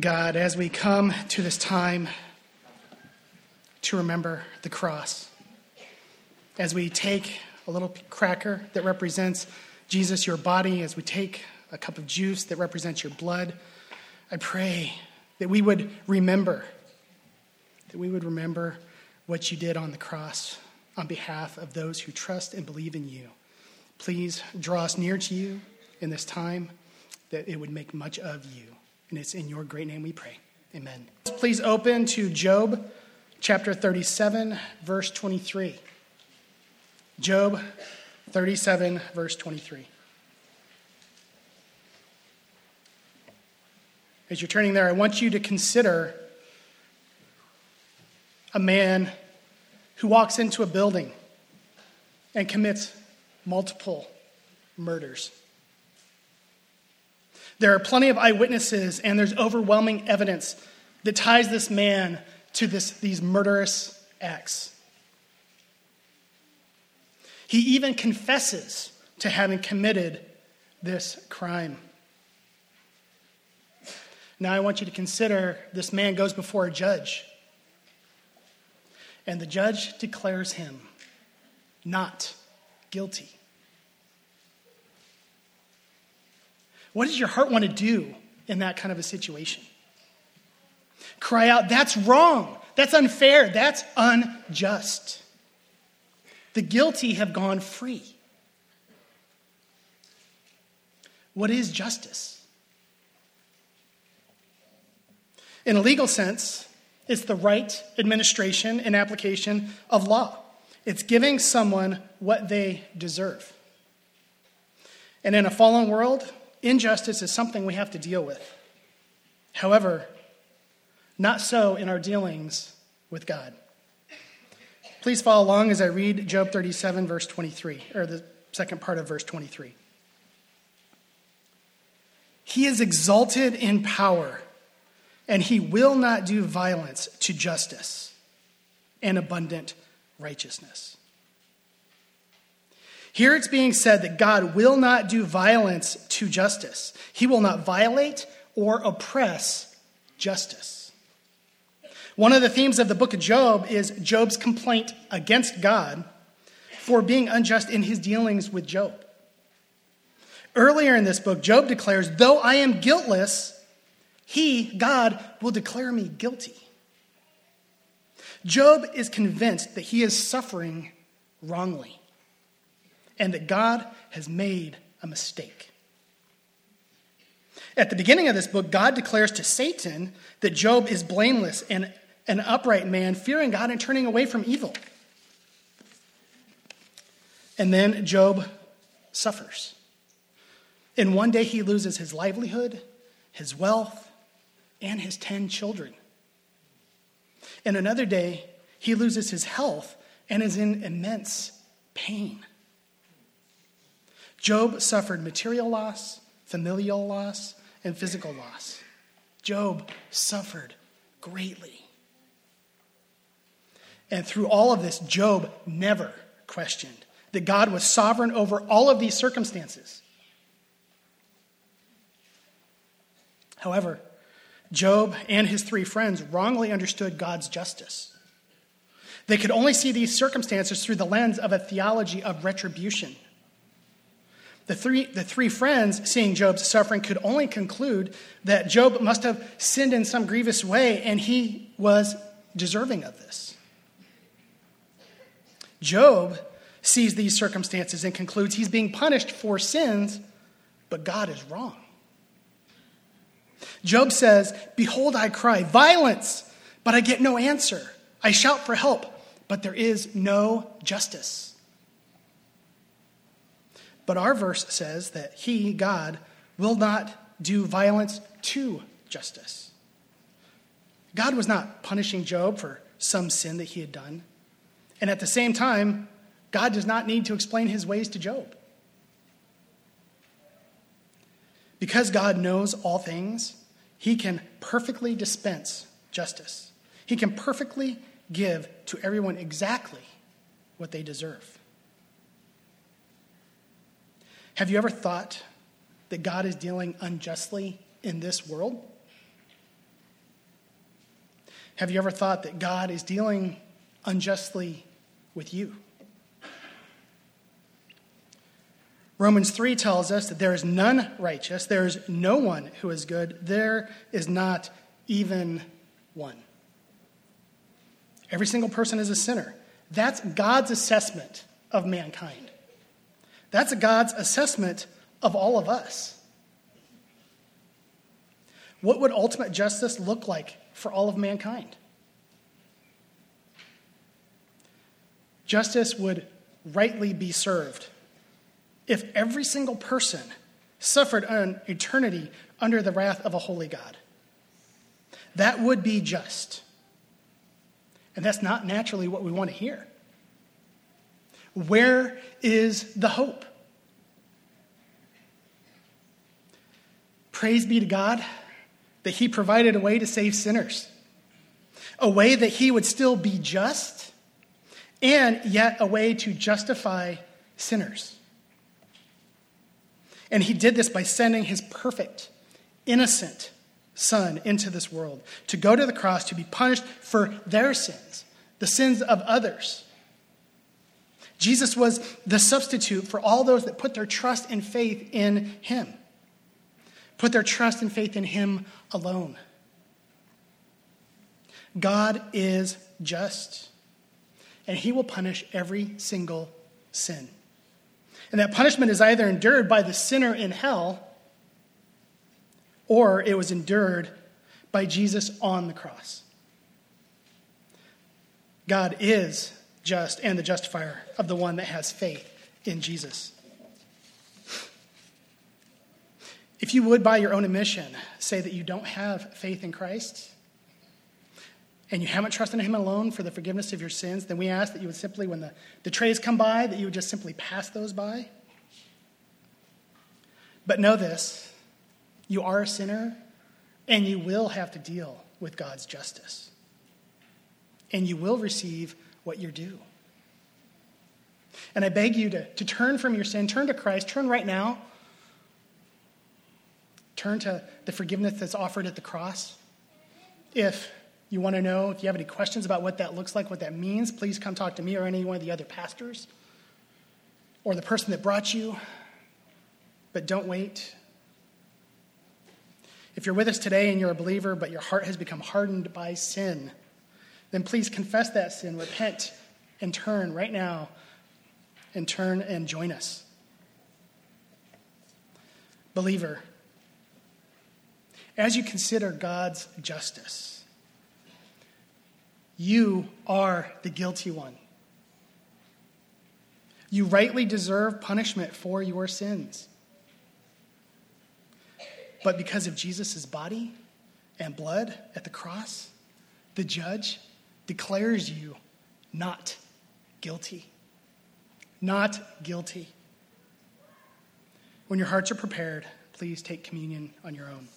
God, as we come to this time to remember the cross, as we take a little cracker that represents Jesus, your body, as we take a cup of juice that represents your blood, I pray that we would remember, that we would remember what you did on the cross on behalf of those who trust and believe in you. Please draw us near to you in this time, that it would make much of you. And it's in your great name we pray. Amen. Please open to Job chapter 37, verse 23. Job 37, verse 23. As you're turning there, I want you to consider a man who walks into a building and commits multiple murders. There are plenty of eyewitnesses, and there's overwhelming evidence that ties this man to this, these murderous acts. He even confesses to having committed this crime. Now, I want you to consider this man goes before a judge, and the judge declares him not guilty. What does your heart want to do in that kind of a situation? Cry out, that's wrong, that's unfair, that's unjust. The guilty have gone free. What is justice? In a legal sense, it's the right administration and application of law. It's giving someone what they deserve. And in a fallen world, injustice is something we have to deal with. However, not so in our dealings with God. Please follow along as I read Job 37, verse 23, or the second part of verse 23. He is exalted in power, and he will not do violence to justice and abundant righteousness. Here it's being said that God will not do violence to justice. He will not violate or oppress justice. One of the themes of the book of Job is Job's complaint against God for being unjust in his dealings with Job. Earlier in this book, Job declares, Though I am guiltless, he, God, will declare me guilty. Job is convinced that he is suffering wrongly and that God has made a mistake. At the beginning of this book, God declares to Satan that Job is blameless and an upright man, fearing God and turning away from evil. And then Job suffers. In one day, he loses his livelihood, his wealth, and his 10 children. In another day, he loses his health and is in immense pain. Job suffered material loss, familial loss, and physical loss. Job suffered greatly. And through all of this, Job never questioned that God was sovereign over all of these circumstances. However, Job and his three friends wrongly understood God's justice. They could only see these circumstances through the lens of a theology of retribution. The three, the three friends, seeing Job's suffering, could only conclude that Job must have sinned in some grievous way and he was deserving of this. Job sees these circumstances and concludes he's being punished for sins, but God is wrong. Job says, Behold, I cry, violence, but I get no answer. I shout for help, but there is no justice. But our verse says that he, God, will not do violence to justice. God was not punishing Job for some sin that he had done. And at the same time, God does not need to explain his ways to Job. Because God knows all things, he can perfectly dispense justice. He can perfectly give to everyone exactly what they deserve. Have you ever thought that God is dealing unjustly in this world? Have you ever thought that God is dealing unjustly with you? Romans 3 tells us that there is none righteous, there is no one who is good, there is not even one. Every single person is a sinner. That's God's assessment of mankind. That's God's assessment of all of us. What would ultimate justice look like for all of mankind? Justice would rightly be served if every single person suffered an eternity under the wrath of a holy God. That would be just. And that's not naturally what we want to hear. Where is the hope? Praise be to God that He provided a way to save sinners, a way that He would still be just, and yet a way to justify sinners. And He did this by sending His perfect, innocent Son into this world to go to the cross to be punished for their sins, the sins of others. Jesus was the substitute for all those that put their trust and faith in Him, put their trust and faith in Him alone. God is just, and He will punish every single sin. And that punishment is either endured by the sinner in hell or it was endured by Jesus on the cross. God is just and the justifier of the one that has faith in Jesus. If you would, by your own admission, say that you don't have faith in Christ and you haven't trusted Him alone for the forgiveness of your sins, then we ask that you would simply, when the, the trays come by, that you would just simply pass those by. But know this you are a sinner, and you will have to deal with God's justice. And you will receive what you're due. And I beg you to, to turn from your sin, turn to Christ, turn right now. Turn to the forgiveness that's offered at the cross. If you want to know, if you have any questions about what that looks like, what that means, please come talk to me or any one of the other pastors or the person that brought you. But don't wait. If you're with us today and you're a believer, but your heart has become hardened by sin, then please confess that sin, repent, and turn right now, and turn and join us. Believer, as you consider God's justice, you are the guilty one. You rightly deserve punishment for your sins. But because of Jesus' body and blood at the cross, the judge declares you not guilty. Not guilty. When your hearts are prepared, please take communion on your own.